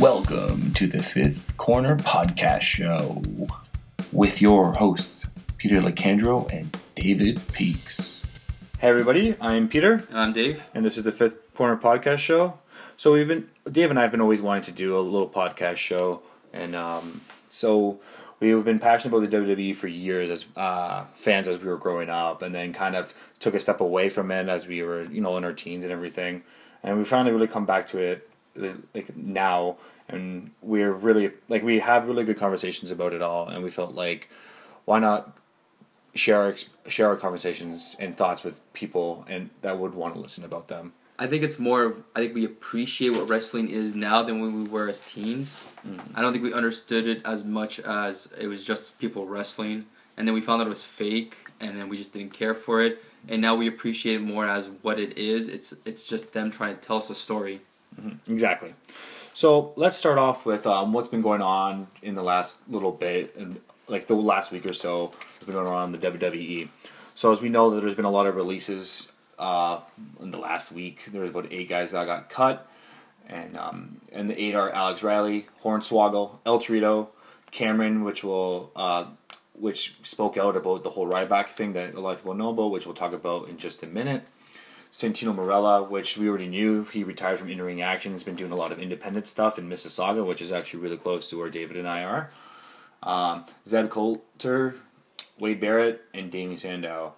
Welcome to the Fifth Corner Podcast Show with your hosts, Peter Lecandro and David Peaks. Hey everybody, I'm Peter, I'm Dave. and this is the Fifth Corner Podcast Show. So we've been Dave and I have been always wanting to do a little podcast show, and um, so we've been passionate about the WWE for years as uh, fans as we were growing up, and then kind of took a step away from it as we were you know in our teens and everything, and we finally really come back to it like now, and we're really like we have really good conversations about it all, and we felt like why not share our, share our conversations and thoughts with people and that would want to listen about them. I think it's more of I think we appreciate what wrestling is now than when we were as teens. Mm-hmm. I don't think we understood it as much as it was just people wrestling, and then we found out it was fake, and then we just didn't care for it. And now we appreciate it more as what it is. It's it's just them trying to tell us a story. Exactly. So let's start off with um, what's been going on in the last little bit, and like the last week or so, has been going on in the WWE. So as we know, that there's been a lot of releases uh, in the last week. There was about eight guys that got cut, and um, and the eight are Alex Riley, Hornswoggle, El Torito, Cameron, which will uh, which spoke out about the whole Ryback thing that a lot of people know about, which we'll talk about in just a minute. Santino Marella, which we already knew, he retired from in-ring action. He's been doing a lot of independent stuff in Mississauga, which is actually really close to where David and I are. Um, Zeb Colter, Wade Barrett, and Damien Sandow.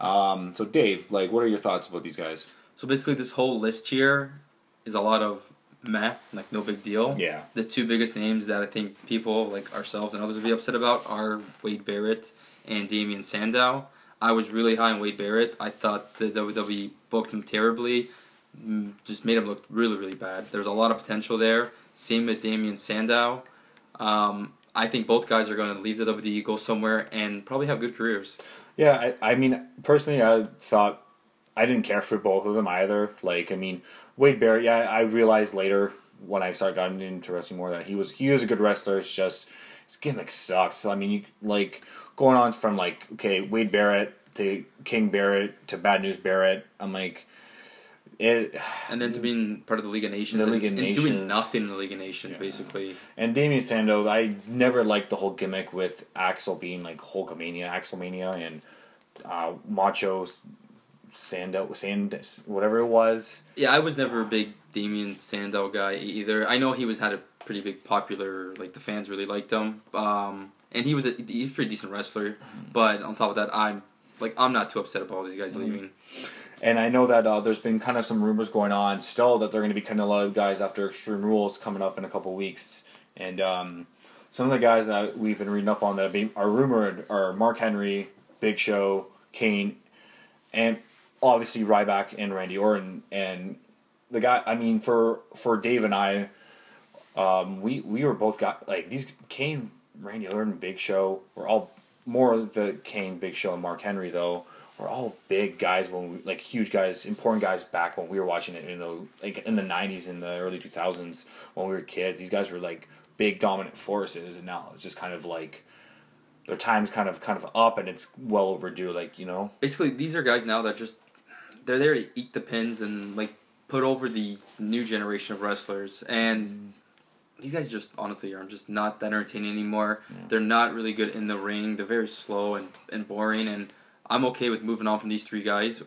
Um, so Dave, like, what are your thoughts about these guys? So basically, this whole list here is a lot of meh, like no big deal. Yeah. The two biggest names that I think people like ourselves and others would be upset about are Wade Barrett and Damien Sandow. I was really high on Wade Barrett. I thought the WWE booked him terribly, mm, just made him look really, really bad. There's a lot of potential there. Same with Damien Sandow. Um, I think both guys are going to leave the WWE, go somewhere, and probably have good careers. Yeah, I, I mean, personally, I thought I didn't care for both of them either. Like, I mean, Wade Barrett. Yeah, I realized later when I started getting into wrestling more that he was he was a good wrestler. It's just his gimmick sucked. So I mean, you like going on from like okay Wade Barrett to King Barrett to Bad News Barrett. I'm like it. And then to being part of the League of Nations, The and, League of and Nations. doing nothing in the League of Nations, Yeah. basically. And Damien Sandow, I never liked the whole gimmick with Axel being like Hulkamania, Axelmania, and uh, Macho Sandow, Sand, whatever it was. Yeah, I was never a big Damien Sandow guy either. I know he was had a pretty big popular, like the fans really liked him, um, and he was a he's a pretty decent wrestler. But on top of that, I'm like I'm not too upset about all these guys leaving. And I know that uh, there's been kind of some rumors going on still that they're going to be cutting a lot of guys after Extreme Rules coming up in a couple weeks. And um, some of the guys that we've been reading up on that are rumored are Mark Henry, Big Show, Kane, and obviously Ryback and Randy Orton. And the guy, I mean, for for Dave and I, um, we we were both got like these Kane, Randy Orton, Big Show. We're all more the Kane, Big Show, and Mark Henry though. We're all big guys when we like huge guys, important guys back when we were watching it. You know, like in the '90s, in the early 2000s when we were kids. These guys were like big dominant forces, and now it's just kind of like their time's kind of kind of up, and it's well overdue. Like you know, Basically, these are guys now that just they're there to eat the pins and like put over the new generation of wrestlers and. Mm. These guys just honestly are just not that entertaining anymore. Yeah. They're not really good in the ring. They're very slow and, and boring. And I'm okay with moving on from these three guys.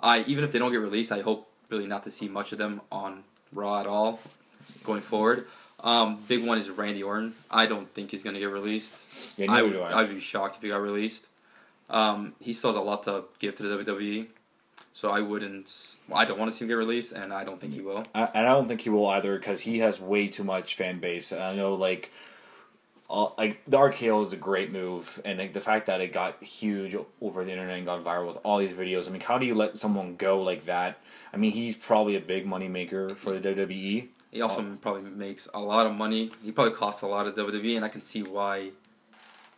I even if they don't get released, I hope really not to see much of them on Raw at all going forward. Um, big one is Randy Orton. I don't think he's gonna get released. yeah, I would. I would be shocked if he got released. Um, he still has a lot to give to the WWE, so I wouldn't. Well, I don't want to see him get released, and I don't think he will. I, and I don't think he will either because he has way too much fan base. And I know like, all, like the RKO is a great move, and like the fact that it got huge over the internet and got viral with all these videos. I mean, how do you let someone go like that? I mean, he's probably a big money maker for the. WWE. He also um, probably makes a lot of money. He probably costs a lot of WWE, and I can see why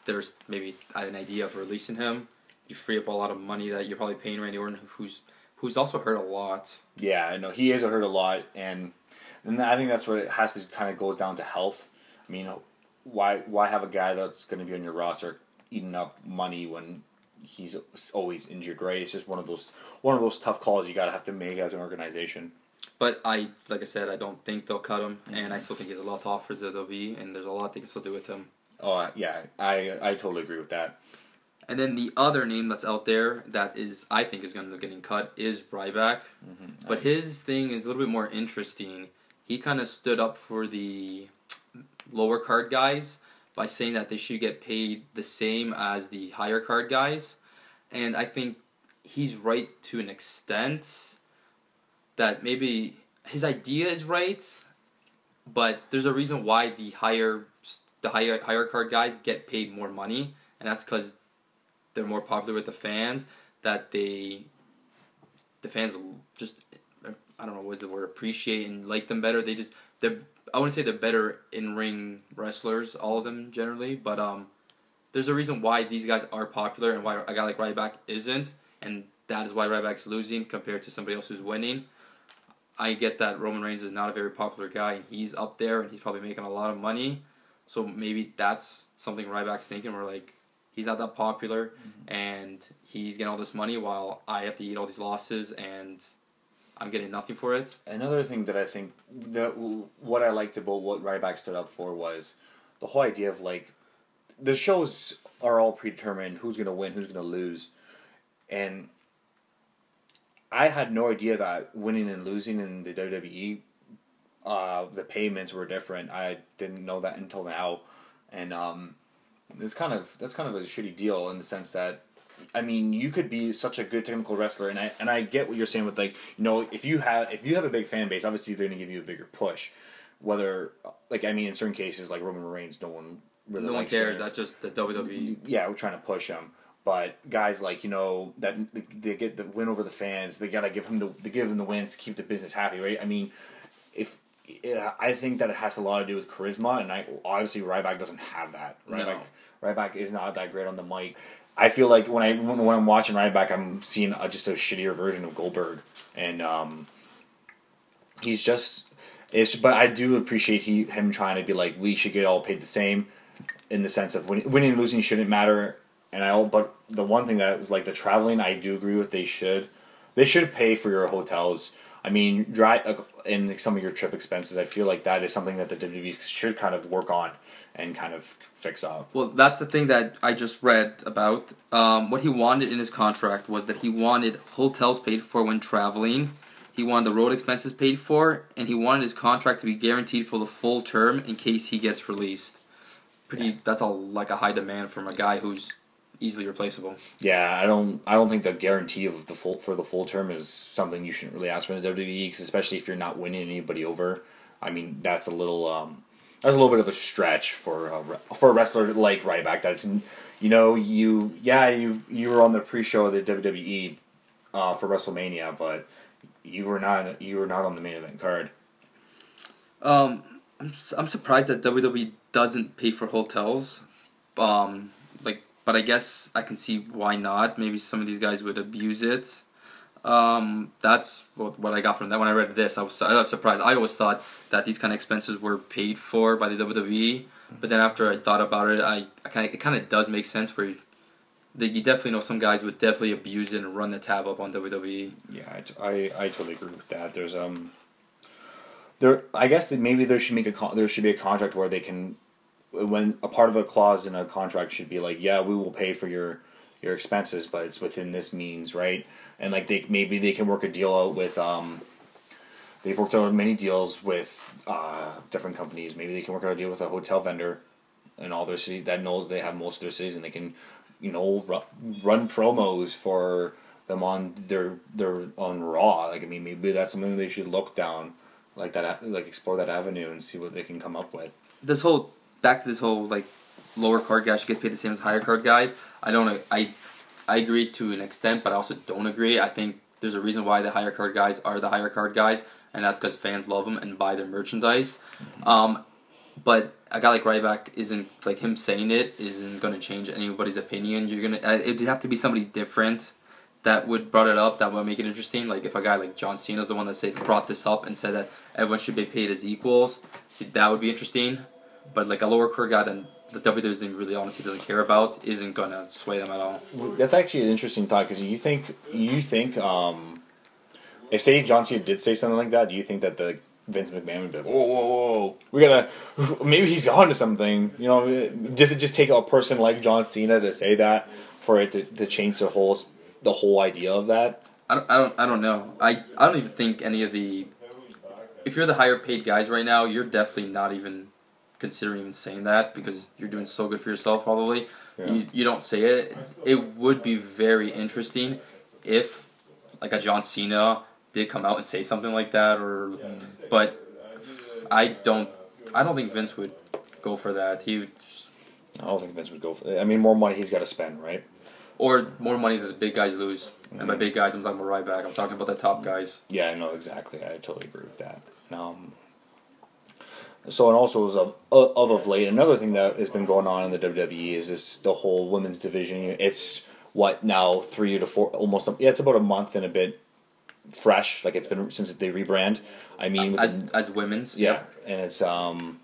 there's maybe an idea of releasing him. You free up a lot of money that you're probably paying Randy Orton, who's who's also hurt a lot. Yeah, I know he has hurt a lot, and and I think that's what it has to kind of goes down to health. I mean, why why have a guy that's going to be on your roster eating up money when he's always injured? Right? It's just one of those one of those tough calls you got to have to make as an organization. But I, like I said, I don't think they'll cut him, and I still think he has a lot to offer to WWE, and there's a lot they can still do with him. Oh yeah, I I totally agree with that. And then the other name that's out there that is I think is going to end up getting cut is Ryback. Mm-hmm. But his thing is a little bit more interesting. He kind of stood up for the lower card guys by saying that they should get paid the same as the higher card guys. And I think he's right to an extent that maybe his idea is right, but there's a reason why the higher the higher higher card guys get paid more money, and that's because they're more popular with the fans. That they the fans just I don't know what's the word appreciate and like them better. They just they're I wouldn't say they're better in ring wrestlers, all of them generally, but um, there's a reason why these guys are popular and why a guy like Ryback isn't, and that is why Ryback's losing compared to somebody else who's winning. I get that Roman Reigns is not a very popular guy, and he's up there, and he's probably making a lot of money. So maybe that's something Ryback's thinking. Where like he's not that popular, mm-hmm. and he's getting all this money while I have to eat all these losses, and I'm getting nothing for it. Another thing that I think that what I liked about what Ryback stood up for was the whole idea of like the shows are all predetermined who's gonna win, who's gonna lose, and I had no idea that winning and losing in the WWE, uh, the payments were different. I didn't know that until now, and um, it's kind of that's kind of a shitty deal in the sense that I mean, you could be such a good technical wrestler, and I and I get what you're saying with like you know if you have if you have a big fan base, obviously they're going to give you a bigger push. Whether like I mean, in certain cases like Roman Reigns, no one really no one cares. Him. That's just the WWE. Yeah, we're trying to push him. But guys like you know that they get the win over the fans, they gotta give him the they give him the win to keep the business happy, right? I mean, if it, I think that it has a lot to do with charisma, and I obviously Ryback doesn't have that. Right. Ryback no. Ryback is not that great on the mic. I feel like when I when, when I'm watching Ryback, I'm seeing a, just a shittier version of Goldberg, and um, he's just it's. But I do appreciate he him trying to be like we should get all paid the same, in the sense of winning, winning and losing shouldn't matter. And I but the one thing that is like the traveling, I do agree with. They should they should pay for your hotels. I mean, dry uh, in some of your trip expenses. I feel like that is something that the WWE should kind of work on and kind of fix up. Well, that's the thing that I just read about. Um, what he wanted in his contract was that he wanted hotels paid for when traveling. He wanted the road expenses paid for, and he wanted his contract to be guaranteed for the full term in case he gets released. Pretty. That's all like a high demand from a guy who's easily replaceable. Yeah, I don't. I don't think the guarantee of the full for the full term is something you shouldn't really ask for in the WWE, especially if you're not winning anybody over. I mean, that's a little. Um, that's a little bit of a stretch for a, for a wrestler like Ryback. That's you know you yeah you you were on the pre-show of the WWE uh, for WrestleMania, but you were not you were not on the main event card. Um, I'm I'm surprised that WWE doesn't pay for hotels. Um, but I guess I can see why not. Maybe some of these guys would abuse it. Um, that's what, what I got from that. When I read this, I was, I was surprised. I always thought that these kind of expenses were paid for by the WWE, but then after I thought about it, I, I kind of it kind of does make sense where you, that you definitely know some guys would definitely abuse it and run the tab up on WWE. Yeah, I, I, I totally agree with that. There's um, there I guess that maybe there should make a con- there should be a contract where they can, when a part of a clause in a contract should be like, yeah, we will pay for your your expenses, but it's within this means, right? And like they maybe they can work a deal out with um, they've worked out many deals with uh, different companies. Maybe they can work out a deal with a hotel vendor in all their cities that knows they have most of their cities, and they can you know run promos for them on their their on Raw. Like I mean, maybe that's something they should look down, like that, like explore that avenue and see what they can come up with. This whole back to this whole like lower card guys should get paid the same as higher card guys. I don't. I I agree to an extent, but I also don't agree. I think there's a reason why the higher card guys are the higher card guys, and that's because fans love them and buy their merchandise. Mm-hmm. Um, but a guy like Ryback isn't like him saying it isn't going to change anybody's opinion. You're gonna uh, it'd have to be somebody different that would brought it up that would make it interesting. Like if a guy like John Cena is the one that say brought this up and said that everyone should be paid as equals, see that would be interesting. But like a lower card guy than the WWE really honestly doesn't care about isn't gonna sway them at all. That's actually an interesting thought because you think you think um, if say John Cena did say something like that, do you think that the Vince McMahon would be like, whoa, whoa, whoa, we gotta, maybe he's on to something. You know, does it just take a person like John Cena to say that for it to, to change the whole the whole idea of that? I don't, I don't, I don't know. I, I don't even think any of the. If you're the higher paid guys right now, you're definitely not even considering even saying that because you're doing so good for yourself. Probably, Yeah. you, you don't say it. It would be very interesting if, like a John Cena did come out and say something like that, or, but I don't, I don't think Vince would go for that. He would, I don't think Vince would go for. I mean, more money he's got to spend, right? or more money that the big guys lose. And by big guys, I'm talking about Ryback. I'm talking about the top guys. Yeah, I know exactly. I totally agree with that. Um, so, and also as of, of of late, another thing that has been going on in the WWE is this the whole women's division. It's what now three to four, almost. Yeah, it's about a month and a bit fresh. Like it's been since they rebrand. I mean, As the- as women's, yeah, yep. and it's um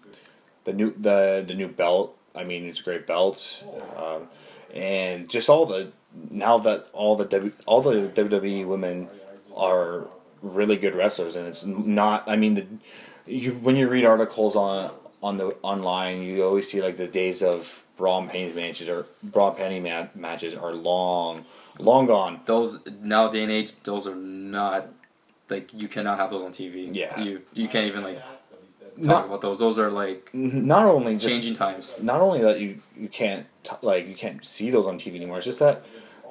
the new the the new belt. I mean, it's a great belt, um, and just all the now that all the w, all the WWE women are really good wrestlers, and it's not. I mean, the you when you read articles on on the online, you always see like the days of bra and panties matches or bra and panty ma- matches are long, long gone. those now day and age, those are not like you cannot have those on TV. Yeah. you you can't even like talk Not- about those. Those are like Not only just changing times. not only that you you can't t- like you can't see those on TV anymore. It's just that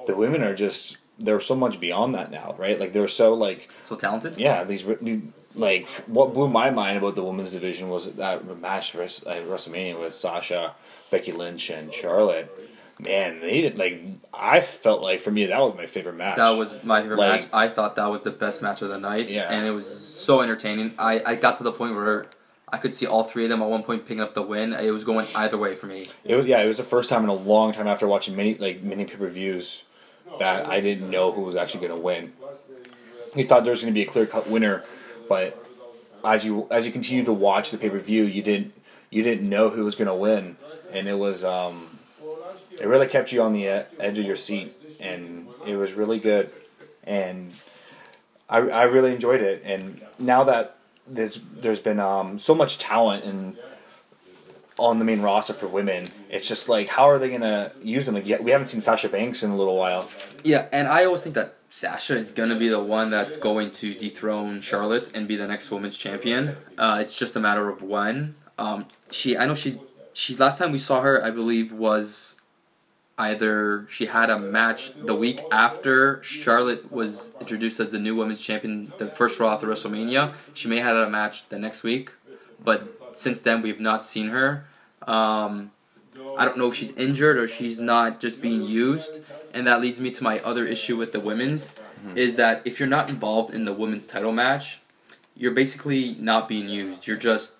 the women are just they're so much beyond that now, right? Like they're so like So talented. yeah these, re- the- like what blew my mind about the women's division was that match res- at WrestleMania with Sasha, Becky Lynch, and Charlotte. Man, they did like I felt like for me that was my favorite match. That was my favorite Like- match. I thought that was the best match of the night, Yeah. and it was so entertaining. I, I got to the point where I could see all three of them at one point picking up the win. It was going either way for me. It was yeah, it was the first time in a long time after watching many like many pay per views that I didn't know who was actually going to win. We thought there was going to be a clear cut winner, but as you as you continue to watch the pay per view, you didn't you didn't know who was going to win, and it was um, it really kept you on the e- edge of your seat, and it was really good, and I I really enjoyed it, and now that there's there's been um, so much talent and on the main roster for women. It's just like, how are they gonna use them? Like, we haven't seen Sasha Banks in a little while. Yeah, and I always think that Sasha is gonna be the one that's going to dethrone Charlotte and be the next women's champion. Uh, it's just a matter of when. Um, she, I know she's she. Last time we saw her, I believe, was either she had a match the week after Charlotte was introduced as the new women's champion, the first Raw after WrestleMania. She may have had a match the next week, but since then we've not seen her. Um, I don't know if she's injured or she's not just being used. And that leads me to my other issue with the women's is that if you're not involved in the women's title match, you're basically not being used. You're just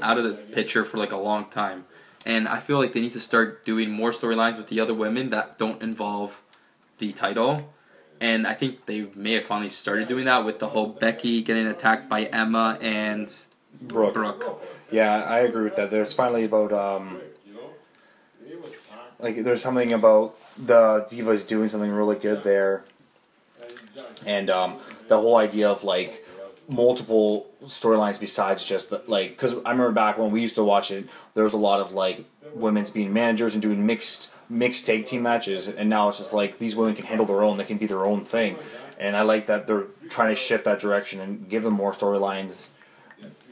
out of the picture for like a long time. And I feel like they need to start doing more storylines with the other women that don't involve the title. And I think they may have finally started doing that with the whole Becky getting attacked by Emma and Brooke. Brooke. Yeah, I agree with that. There's finally about um, like there's something about the divas doing something really good there, and um, the whole idea of like multiple storylines besides just the, like because I remember back when we used to watch it, there was a lot of like women's being managers and doing mixed mixed tag team matches, and now it's just like these women can handle their own, they can be their own thing, and I like that they're trying to shift that direction and give them more storylines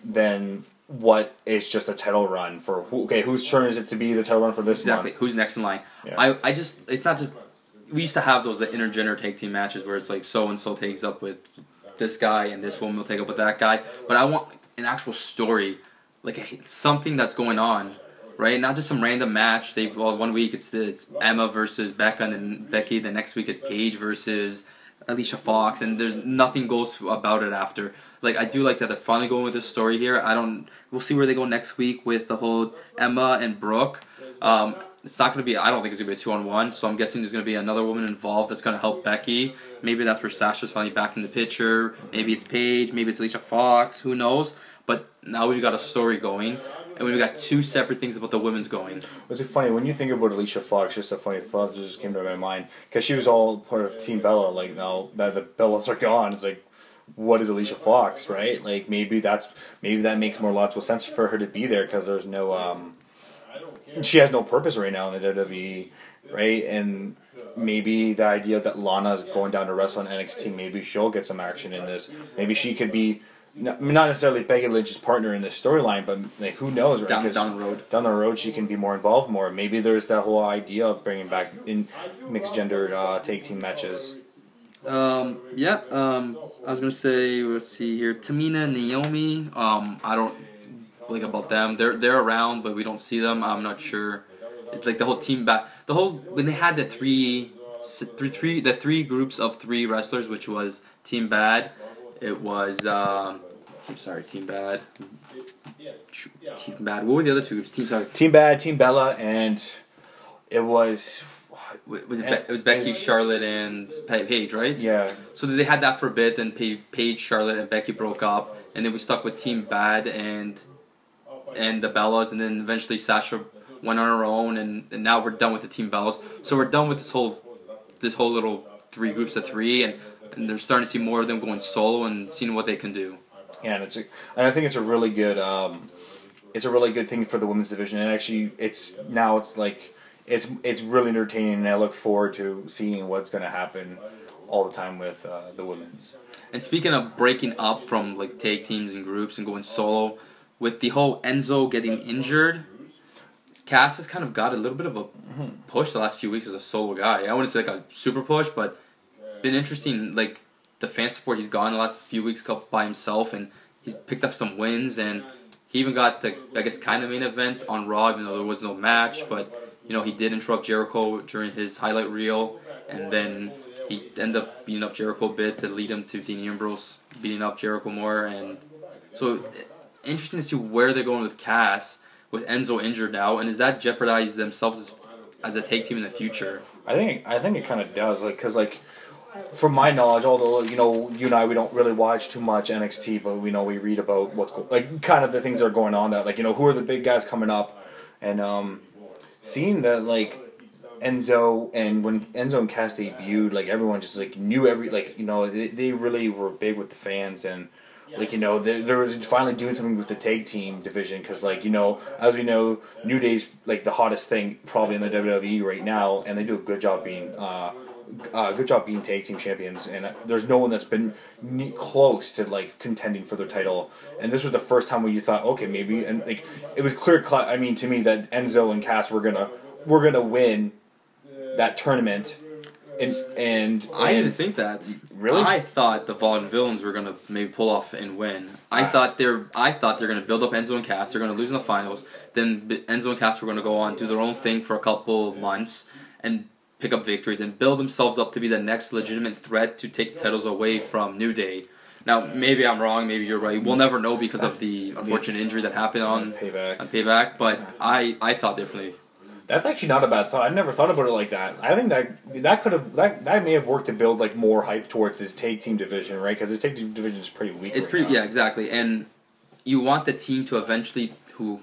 than what is just a title run for who, okay whose turn is it to be the title run for this Exactly. month Who's next in line? Yeah. I, I just it's not just we used to have those like, intergender tag team matches where it's like so and so takes up with this guy and this woman will take up with that guy. But I want an actual story, like a, something that's going on, right? Not just some random match. They well one week it's it's Emma versus Becca and then Becky. The next week it's Paige versus Alicia Fox, and there's nothing goes about it after. Like I do like that they're finally going with this story here. I don't. We'll see where they go next week with the whole Emma and Brooke. Um, it's not going to be. I don't think it's going to be a two on one. So I'm guessing there's going to be another woman involved that's going to help Becky. Maybe that's where Sasha's finally back in the picture. Maybe it's Paige. Maybe it's Alicia Fox. Who knows? But now we've got a story going, and we've got two separate things about the women's going. It's funny when you think about Alicia Fox. Just a funny thought just came to my mind because she was all part of Team Bella. Like now that the Bellas are gone, it's like what is Alicia Fox, right? Like maybe that's maybe that makes more logical sense for her to be there because there's no um, she has no purpose right now in the WWE, right? And maybe the idea that Lana's going down to wrestle in NXT, maybe she'll get some action in this. Maybe she could be not not necessarily Becky Lynch's partner in this storyline, but like who knows, right? Down, 'Cause down the road. down the road she can be more involved more. Maybe there's that whole idea of bringing back in mixed gender uh, tag team matches. Um, yeah, um, I was gonna say, let's see here, Tamina and Naomi. Um, I don't like about them. They're they're around, but we don't see them. I'm not sure. It's like the whole team back. The whole when they had the three, s- three, three, the three groups of three wrestlers, which was Team Bad. It was um, I'm sorry, Team Bad. Team Bad. What were the other two groups? Team sorry. Team Bad, Team Bella, and it was Wa- Was it, Be- it was Becky, Charlotte, and Paige, right? yeah. So they had that for a bit, then Paige, Charlotte, and Becky broke up, and then we stuck with Team Bad and and the Bellas, and then eventually Sasha went on her own, and, and now we're done with the Team Bellas. So we're done with this whole this whole little three groups of three, and and they're starting to see more of them going solo and seeing what they can do. Yeah, and it's a, and I think it's a really good um, it's a really good thing for the women's division. And actually, it's now it's like it's it's really entertaining, and I look forward to seeing what's going to happen all the time with uh, the women's. And speaking of breaking up from like tag teams and groups and going solo, with the whole Enzo getting injured, Cass has kind of got a little bit of a push the last few weeks as a solo guy. I wouldn't say like a super push, but been interesting. Like the fan support he's gotten the last few weeks by himself, and he's picked up some wins, and he even got the I guess kind of main event on Raw, even though there was no match. But you know he did interrupt Jericho during his highlight reel, and then he ended up beating up Jericho a bit to lead him to Dean Ambrose beating up Jericho more, and so interesting to see where they're going with Cass with Enzo injured now, and does that jeopardize themselves as, as a tag team in the future? I think I think it kind of does, like because like from my knowledge, although you know you and I we don't really watch too much NXT, but we know we read about what's go- like kind of the things that are going on. That like you know who are the big guys coming up, and um, seeing that like Enzo and when Enzo and Cass debuted, like everyone just like knew every like you know they, they really were big with the fans and like you know they they were finally doing something with the tag team division because like you know as we know New Day's like the hottest thing probably in the WWE right now and they do a good job being uh, uh good job being tag team champions and uh, there's no one that's been ne- close to like contending for their title and this was the first time where you thought okay maybe and like it was clear cut I mean to me that Enzo and Cass were gonna were gonna win that tournament and and, I didn't think that. Really? I thought the Vaudevillains were gonna maybe pull off and win. I thought they're. I thought they're gonna build up Enzo and Cass. They're gonna lose in the finals. Then Enzo and Cass were gonna go on do their own thing for a couple of months and pick up victories and build themselves up to be the next legitimate threat to take titles away from New Day. Now maybe I'm wrong. Maybe you're right. We'll never know because of the unfortunate injury that happened on payback. on Payback. But I I thought differently. That's actually not a bad thought. I never thought about it like that. I think that that could have that that may have worked to build like more hype towards this tag team division, right? Because this tag team division is pretty weak. It's right pretty now. yeah, exactly. And you want the team to eventually who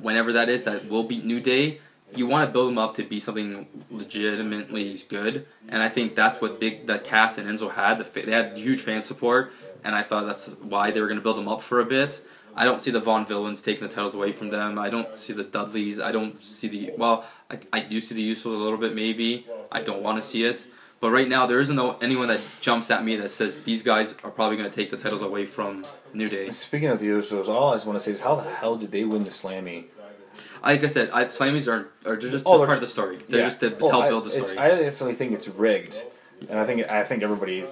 whenever that is that will beat New Day, you want to build them up to be something legitimately good. And I think that's what big that Cass and Enzo had. The fa- they had huge fan support, and I thought that's why they were going to build them up for a bit. I don't see the Vaudevillains taking the titles away from them. I don't see the Dudleys. I don't see the well. I, I do see the Usos a little bit maybe. I don't want to see it. But right now, there isn't anyone that jumps at me that says these guys are probably going to take the titles away from New Day. Speaking of the Usos, all I just want to say is how the hell did they win the Slammy? Like I said, I, Slammies are are just, Oh, they're- part of the story. They're Yeah. just to Oh, help build the story. I definitely think it's rigged, and I think I think everybody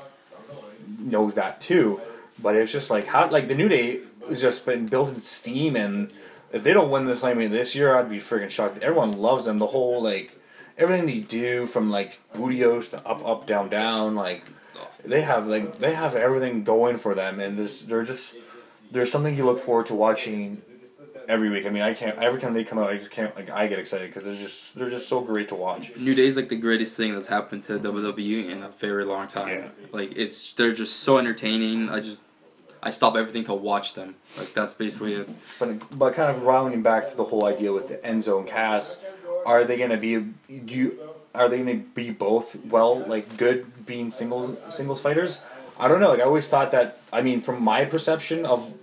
knows that too. But it's just like how like the New Day has just been building steam, and if they don't win the Slammy this year, I'd be freaking shocked. Everyone loves them. The whole like everything they do from like Booty-O's to up up down down like they have like they have everything going for them, and this they're just there's something you look forward to watching every week. I mean, I can't every time they come out, I just can't like I get excited because they're just they're just so great to watch. New Day is like the greatest thing that's happened to WWE in a very long time. Yeah. Like it's they're just so entertaining. I just I stop everything to watch them. Like that's basically it. But but kind of rounding back to the whole idea with the Enzo and Cass, are they gonna be do you, are they gonna be both well like good being singles singles fighters? I don't know. Like I always thought that. I mean, from my perception of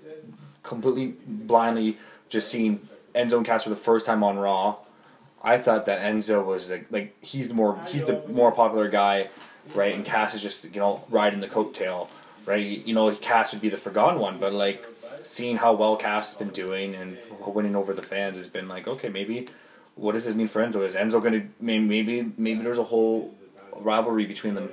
completely blindly just seeing Enzo and Cass for the first time on Raw, I thought that Enzo was like, like he's the more he's the more popular guy, right? And Cass is just you know riding the coattail, right? You know, Cass would be the forgotten one, but like seeing how well Cass has been doing and winning over the fans has been like, okay, maybe what does this mean for Enzo? Is Enzo going to maybe maybe there's a whole rivalry between them?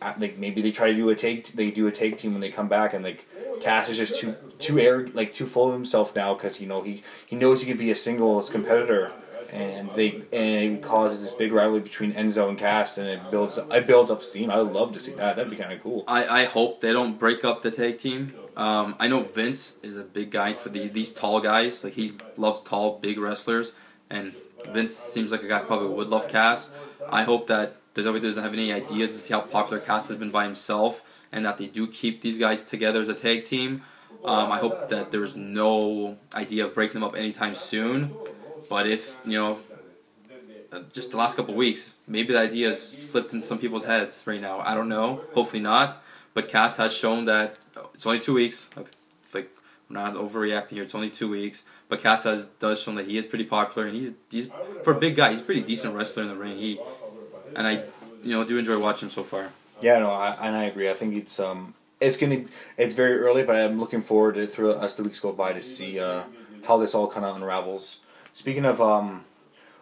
Like maybe they try to do a take they do a take team when they come back and like Cass is just too too air like too full of himself now because you know he he knows he can be a singles competitor and they and it causes this big rivalry between Enzo and Cass and it builds it builds up steam. I would love to see that. That'd be kind of cool. I, I hope they don't break up the tag team. Um, I know Vince is a big guy for the, these tall guys. Like he loves tall, big wrestlers, and Vince seems like a guy probably would love Cass. I hope that WWE doesn't have any ideas to see how popular Cass has been by himself, and that they do keep these guys together as a tag team. Um, I hope that there's no idea of breaking them up anytime soon. But if you know, uh, just the last couple weeks, maybe the idea has slipped into some people's heads right now. I don't know. Hopefully not. But Cass has shown that uh, it's only two weeks. Like, I'm not overreacting here. It's only two weeks. But Cass has does show that he is pretty popular, and he's he's for a big guy. He's a pretty decent wrestler in the ring. He and I, you know, do enjoy watching so far. Yeah, no, I, and I agree. I think it's um, it's gonna, it's very early, but I'm looking forward to through as the weeks go by to see uh, how this all kind of unravels. Speaking of um,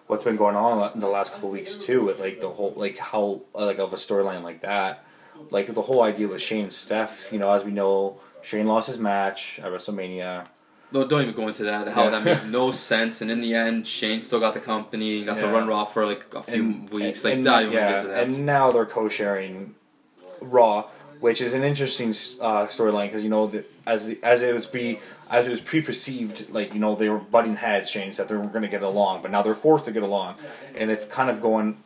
what's been going on in the last couple weeks too, with like the whole like how like of a storyline like that, like the whole idea with Shane and Steph. You know, as we know, Shane lost his match at WrestleMania. No, don't even go into that. How Yeah. that made no sense. And in the end, Shane still got the company, and got to run Raw for like a few And- weeks. and- like, and, not even yeah, get to that. and now they're co-sharing Raw, which is an interesting uh, storyline because you know that as the, as it was pre as it was pre-perceived, like you know they were butting heads, Shane said they were going to get along, but now they're forced to get along, and it's kind of going.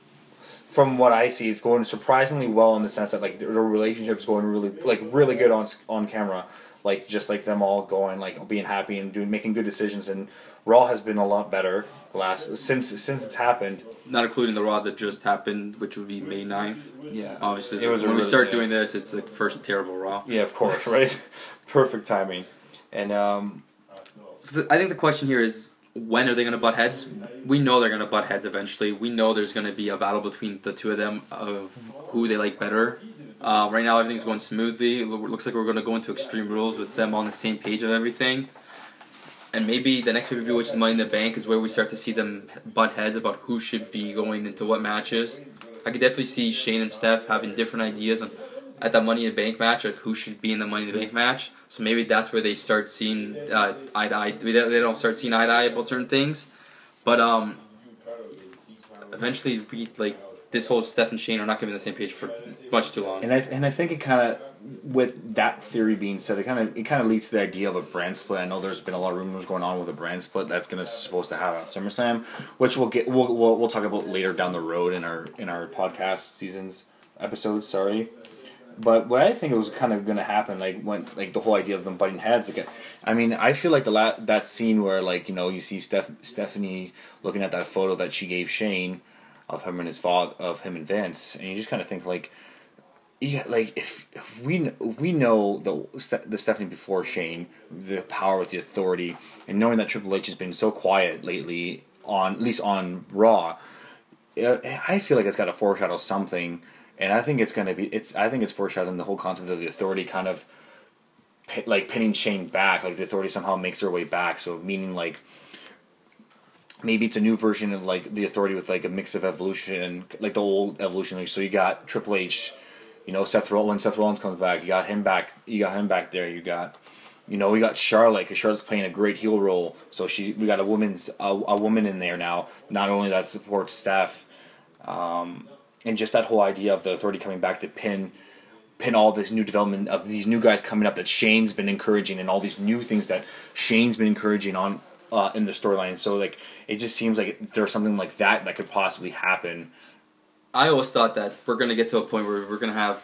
From what I see, it's going surprisingly well in the sense that like their their relationship's going really like really good on on camera, like just like them all going like being happy and doing making good decisions, and Raw has been a lot better the last since since it's happened. not including the Raw that just happened, which would be May 9th. Yeah, Obviously, It was when we start yeah. doing this, it's the first terrible Raw. Yeah, of course, right? Perfect timing. And um, So the, I think the question here is when are they going to butt heads? We know they're going to butt heads eventually. We know there's going to be a battle between the two of them of who they like better. Uh, right now, everything's going smoothly. It looks like we're going to go into Extreme Rules with them on the same page of everything. And maybe the next pay per view, which is Money in the Bank, is where we start to see them butt heads about who should be going into what matches. I could definitely see Shane and Steph having different ideas on at that Money in the Bank match, like who should be in the Money in the Bank match. So maybe that's where they start seeing uh, eye to eye. They don't they don't start seeing eye to eye about certain things, but um, eventually we like this whole Steph and Shane are not going to be on the same page for much too long. and I and I think it kind of with that theory being said, it kind of it kind of leads to the idea of a brand split. I know there's been a lot of rumors going on with a brand split that's gonna supposed to happen at SummerSlam, which we'll get we'll, we'll we'll talk about later down the road in our in our podcast seasons episodes. Sorry. But what I think it was kind of going to happen, like when, like the whole idea of them butting heads again. I mean, I feel like the la- that scene where, like, you know, you see Steph- Stephanie looking at that photo that she gave Shane of him and his father, of him and Vince, and you just kind of think like, yeah, like if, if we we know the the Stephanie before Shane, the power with the authority, and knowing that Triple H has been so quiet lately on at least on Raw, uh, I feel like it's got to foreshadow something, and I think it's gonna be it's I think it's foreshadowing the whole concept of the authority kind of like pinning Shane back, like the authority somehow makes their way back. So meaning like maybe it's a new version of like the authority with like a mix of evolution, like the old evolution. Like, so you got Triple H, you know Seth Rollins. When Seth Rollins comes back, you got him back. You got him back there. You got. You know, we got Charlotte because Charlotte's playing a great heel role. So she, we got a woman's a, a woman in there now. Not only that supports Steph, um, and just that whole idea of the authority coming back to pin pin all this new development of these new guys coming up that Shane's been encouraging and all these new things that Shane's been encouraging on uh, in the storyline. So like it just seems like there's something like that that could possibly happen. I always thought that we're gonna get to a point where we're gonna have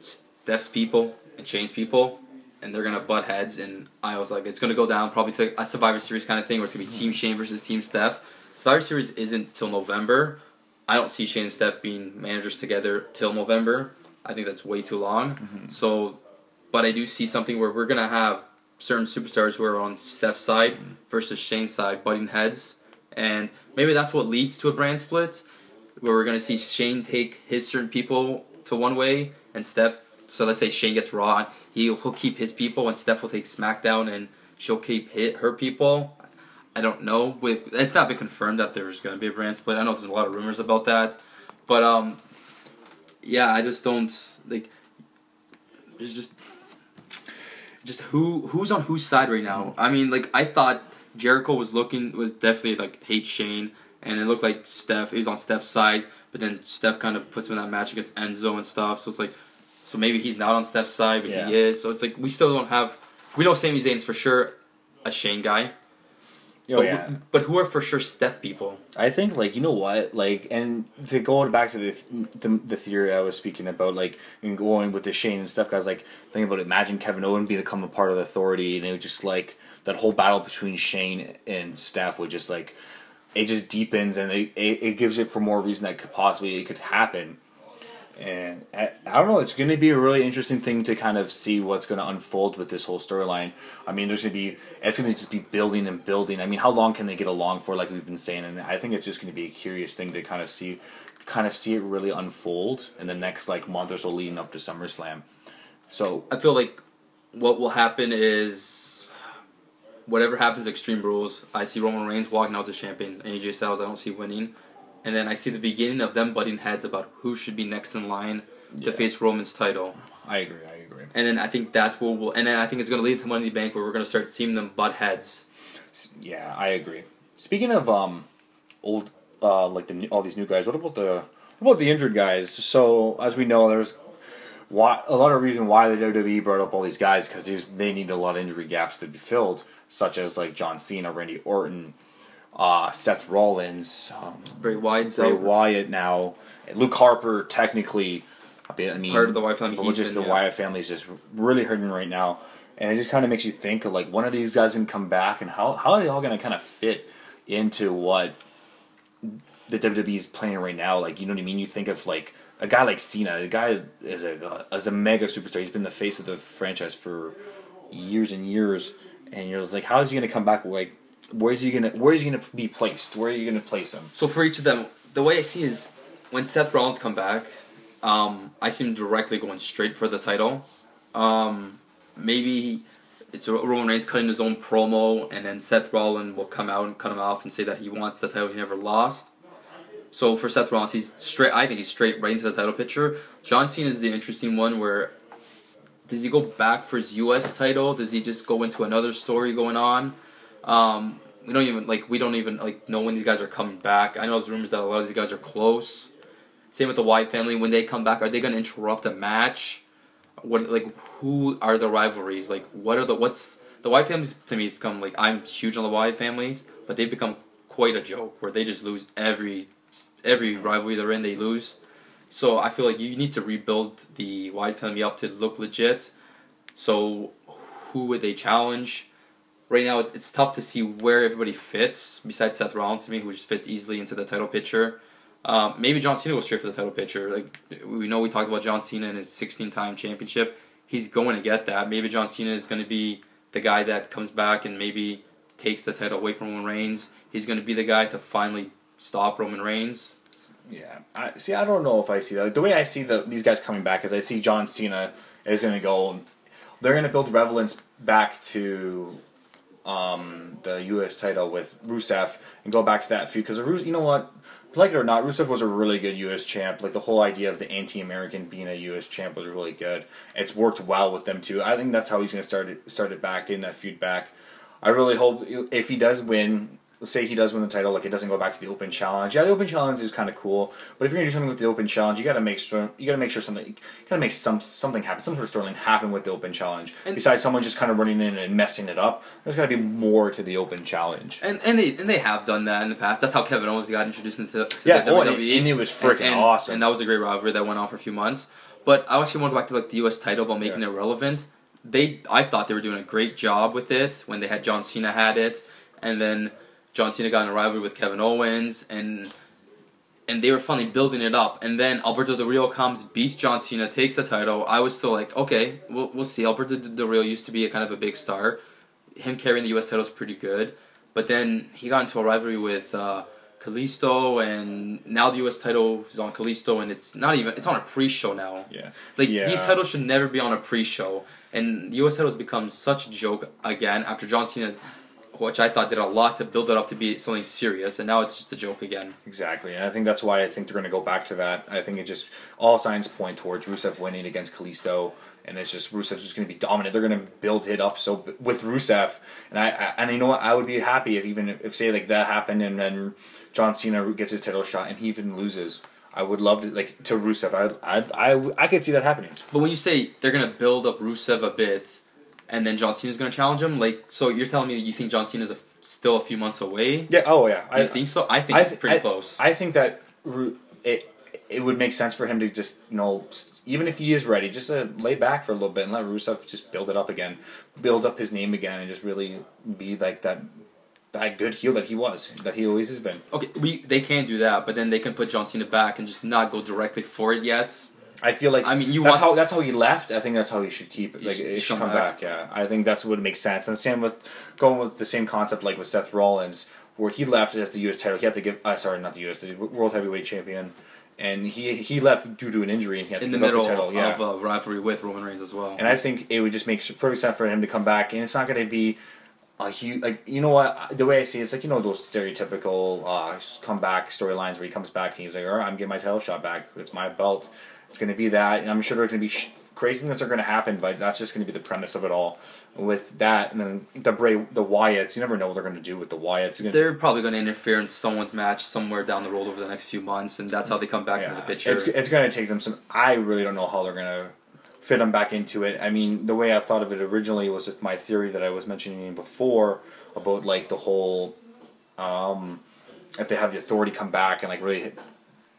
Steph's people and Shane's people, and they're gonna butt heads. And I was like, it's gonna go down probably to a Survivor Series kind of thing, where it's gonna be Team Shane versus Team Steph. Survivor Series isn't till November. I don't see Shane and Steph being managers together till November. I think that's way too long. So but I do see something where we're gonna have certain superstars who are on Steph's side versus Shane's side butting heads, and maybe that's what leads to a brand split, where we're gonna see Shane take his certain people to one way, and Steph. So let's say Shane gets Raw, he'll, he'll keep his people, and Steph will take SmackDown, and she'll keep hit her people. I don't know. With it's not been confirmed that there's going to be a brand split. I know there's a lot of rumors about that, but um, yeah, I just don't like. There's just, just who who's on whose side right now. I mean, like I thought Jericho was looking was definitely like hate Shane, and it looked like Steph. He was on Steph's side, but then Steph kind of puts him in that match against Enzo and stuff. So it's like, so maybe he's not on Steph's side, but Yeah. he is. So it's like we still don't have. We know Sami Zayn's for sure a Shane guy. Oh but, yeah. but who are for sure Steph people? I think like you know what like and to go back to the the, the theory I was speaking about like and going with the Shane and Steph guys like think about it. Imagine Kevin Owen become a part of the Authority and it would just like that whole battle between Shane and Steph would just like it just deepens and it, it, it gives it for more reason that could possibly it could happen. And I, I don't know. It's going to be a really interesting thing to kind of see what's going to unfold with this whole storyline. I mean, there's going to be it's going to just be building and building. I mean, how long can they get along for? Like we've been saying, and I think it's just going to be a curious thing to kind of see, kind of see it really unfold in the next like month or so leading up to SummerSlam. So I feel like what will happen is whatever happens, Extreme Rules. I see Roman Reigns walking out the champion. AJ Styles, I don't see winning, and then I see the beginning of them butting heads about who should be next in line Yeah. to face Roman's title. I agree. I agree. And then I think that's what will. And then I think it's going to lead to Money in the Bank, where we're going to start seeing them butt heads. Yeah, I agree. Speaking of um, old uh, like the all these new guys, what about the what about the injured guys? So as we know, there's why a lot of reason why the WWE brought up all these guys because they need a lot of injury gaps to be filled, such as like John Cena, Randy Orton, uh, Seth Rollins, um, Bray Wyatt's Bray. Wyatt now, Luke Harper technically. I mean- Part of the Wyatt family, he's just the yeah. Wyatt family is just really hurting right now, and it just kind of makes you think of like one of these guys gonna come back, and how how are they all gonna kind of fit into what the WWE is playing right now? Like you know what I mean? You think of like a guy like Cena. The guy is a is a mega superstar. He's been the face of the franchise for years and years, and you're just like, how is he gonna come back? Like, where's he gonna where's he gonna be placed? Where are you gonna place him? So for each of them, the way I see is when Seth Rollins come back, um, I see him directly going straight for the title. Um, maybe it's Roman Reigns cutting his own promo, and then Seth Rollins will come out and cut him off and say that he wants the title he never lost. So for Seth Rollins, he's straight. I think he's straight right into the title picture. John Cena is the interesting one where. Does he go back for his U.S. title? Does he just go into another story going on? Um, we don't even like we don't even like know when these guys are coming back. I know there's rumors that a lot of these guys are close. Same with the Wyatt family. When they come back, are they going to interrupt a match? What like who are the rivalries? Like what are the what's the Wyatt families to me has become like I'm huge on the Wyatt families, but they've become quite a joke where they just lose every every rivalry they're in. They lose. So I feel like you need to rebuild the Wyatt family up to look legit. So who would they challenge? Right now, it's, it's tough to see where everybody fits. Besides Seth Rollins to me, who just fits easily into the title picture. Um, maybe John Cena goes straight for the title picture. Like we know, we talked about John Cena and his 16-time championship. He's going to get that. Maybe John Cena is going to be the guy that comes back and maybe takes the title away from Roman Reigns. He's going to be the guy to finally stop Roman Reigns. Yeah, I see. I don't know if I see that. The way I see the these guys coming back is I see John Cena is going to go. They're going to build relevance back to um, the U.S. title with Rusev and go back to that feud because Rus, you know what, like it or not, Rusev was a really good U.S. champ. Like the whole idea of the anti-American being a U.S. champ was really good. It's worked well with them too. I think that's how he's going to start it, start it back in that feud back. I really hope if he does win, let's say he does win the title, like it doesn't go back to the Open Challenge. Yeah, the Open Challenge is kind of cool, but if you're gonna do something with the Open Challenge, you gotta make sure you gotta make sure something you gotta make some something happen, some sort of storyline happen with the Open Challenge. And- Besides someone just kind of running in and messing it up, there's gotta be more to the Open Challenge. And and they and they have done that in the past. That's how Kevin Owens got introduced into to Yeah, the oh, and it- WWE. and it was freaking awesome. And that was a great rivalry that went on for a few months. But I actually want to go back to like the U.S. title about making Yeah. it relevant. They, I thought they were doing a great job with it when they had John Cena had it, and then John Cena got in a rivalry with Kevin Owens, and and they were finally building it up. And then Alberto Del Rio comes, beats John Cena, takes the title. I was still like, okay, we'll, we'll see. Alberto Del Rio used to be a kind of a big star. Him carrying the U.S. title is pretty good. But then he got into a rivalry with uh, Kalisto, and now the U.S. title is on Kalisto, and it's not even, it's on a pre show now. Yeah. Like, Yeah. these titles should never be on a pre show. And the U.S. title has become such a joke again after John Cena, which I thought did a lot to build it up to be something serious, and now it's just a joke again. Exactly, and I think that's why I think they're going to go back to that. I think it just all signs point towards Rusev winning against Kalisto, and it's just Rusev's just going to be dominant. They're going to build it up so with Rusev, and I, I and you know what? I would be happy if even if, say like that happened and then John Cena gets his title shot and he even loses. I would love to like to Rusev. I I I, I could see that happening. But when you say they're gonna build up Rusev a bit, and then John Cena's gonna challenge him, like so you're telling me that you think John Cena's a, still a few months away? Yeah. Oh yeah. You I think so? I think I it's pretty I- close. I think that it it would make sense for him to just you know even if he is ready, just uh, lay back for a little bit and let Rusev just build it up again, build up his name again, and just really be like that that good heel that he was, that he always has been. okay, we they can do that, but then they can put John Cena back and just not go directly for it yet. I feel like I mean, you that's want- how that's how he left. I think that's how he should keep it. Like should it should come back. back. Yeah, I think that's what makes sense. And the same with going with the same concept like with Seth Rollins, where he left as the U.S. title. He had to give. Uh, sorry, not the U.S. the World Heavyweight Champion, and he he left due to an injury and he had In to the give up middle the title. Yeah. of a rivalry with Roman Reigns as well. and I think it would just make perfect sense for him to come back, and it's not going to be a huge like you know what the way I see it, it's like you know those stereotypical uh, comeback storylines where he comes back and he's like, all right, I'm getting my title shot back. It's my belt. It's going to be that, and I'm sure there's going to be sh- crazy things that are going to happen, but that's just going to be the premise of it all. With that, and then the Bray, the Wyatts, you never know what they're going to do with the Wyatts. They're probably going to interfere in someone's match somewhere down the road over the next few months, and that's how they come back into the picture. It's, it's going to take them some. I really don't know how they're going to fit them back into it. I mean, the way I thought of it originally was just my theory that I was mentioning before about like the whole, um, if they have the authority come back and like really hit,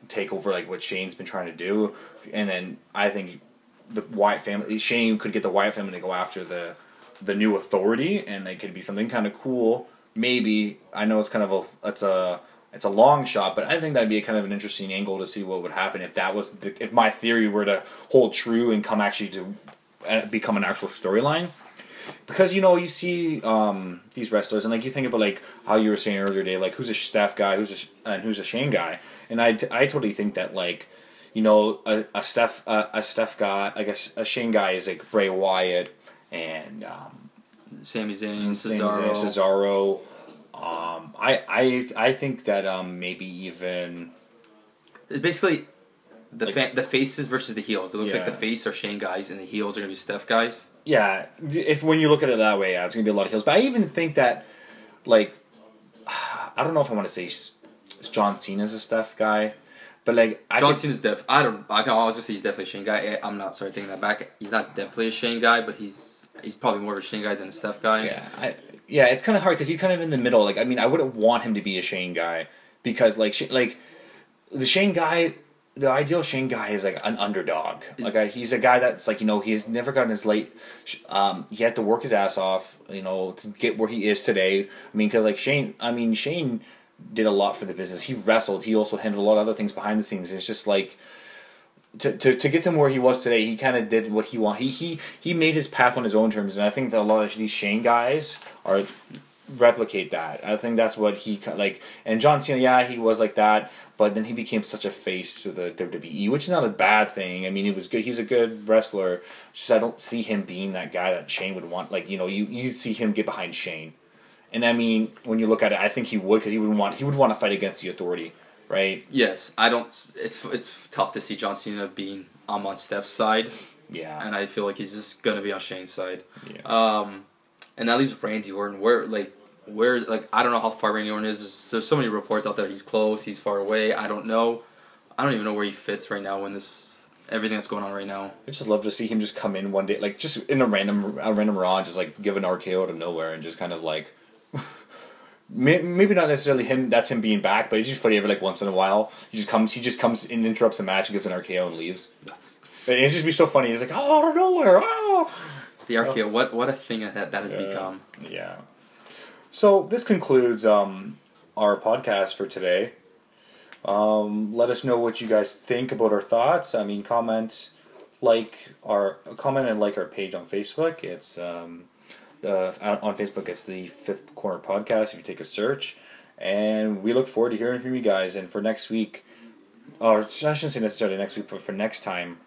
take over like what Shane's been trying to do, and then I think the Wyatt family, Shane could get the Wyatt family to go after the the new authority, and it could be something kind of cool. Maybe I know it's kind of a it's a it's a long shot, but I think that'd be a kind of an interesting angle to see what would happen if that was the, if my theory were to hold true and come actually to uh, become an actual storyline. Because you know you see um, these wrestlers and like you think about like how you were saying earlier today, like who's a Steph guy, who's a Sh- and who's a Shane guy, and I, I totally think that like you know a, a Steph a, a Steph guy, I guess a Shane guy is like Bray Wyatt and um, Sami Zayn, Cesaro. Cesaro. Um, I I I think that um, maybe even It's basically the Like- fa- the faces versus the heels. It looks like the face are Shane guys, and the heels are gonna be Steph guys. Yeah. If when you look at it that way, yeah, it's gonna be a lot of heels. But I even think that like I don't know if I want to say John Cena's a Steph guy, but like I John could, Cena's def. I don't. I can always say he's definitely a Shane guy. Eh, I'm not sorry taking that back. He's not definitely a Shane guy, but he's he's probably more of a Shane guy than a Steph guy. Yeah, I, yeah, it's kind of hard because he's kind of in the middle. Like, I mean, I wouldn't want him to be a Shane guy because, like, Sh- like the Shane guy, the ideal Shane guy is like an underdog. Like, a, he's a guy that's like you know he's never gotten his late. Um, he had to work his ass off, you know, to get where he is today. I mean, because like Shane, I mean Shane did a lot for the business. He wrestled. He also handled a lot of other things behind the scenes. It's just like to, to, to get him where he was today, he kind of did what he wanted. He, he he made his path on his own terms, and I think that a lot of these Shane guys are replicate that. I think that's what he like. And John Cena, yeah, he was like that, but then he became such a face to the WWE, which is not a bad thing. I mean, he was good. He's a good wrestler. It's just I don't see him being that guy that Shane would want. Like you know, you you see him get behind Shane, and I mean, when you look at it, I think he would because he would want he would want to fight against the authority, right? Yes, I don't. It's it's tough to see John Cena being um, on Steph's side, Yeah, and I feel like he's just gonna be on Shane's side. yeah. Um, and that leaves Randy Orton. Where like where like I don't know how far Randy Orton is. There's so many reports out there. He's close. He's far away. I don't know. I don't even know where he fits right now When this everything that's going on right now. I just love to see him just come in one day, like just in a random a random Raw, just like give an RKO out of nowhere, and just kind of like, maybe not necessarily him. That's him being back, but it's just funny every like once in a while. He just comes, he just comes and interrupts the match, and gives an RKO and leaves. That's it's just be so funny. He's like, oh, out of nowhere, oh. the RKO. What what a thing that that has become. Yeah. So this concludes um, our podcast for today. Um, let us know what you guys think about our thoughts. I mean, comment, like our comment and like our page on Facebook. It's um, uh, on Facebook. It's the Fifth Corner Podcast. If you take a search, and we look forward to hearing from you guys. And for next week, or I shouldn't say necessarily next week, but for next time,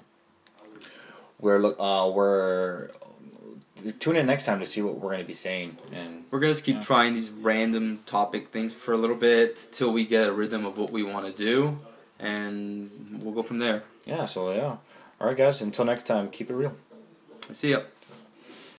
we're look uh, we're tune in next time to see what we're going to be saying and We're gonna just keep Yeah. trying these random topic things for a little bit till we get a rhythm of what we want to do, and we'll go from there. yeah so yeah all right guys until next time keep it real See ya.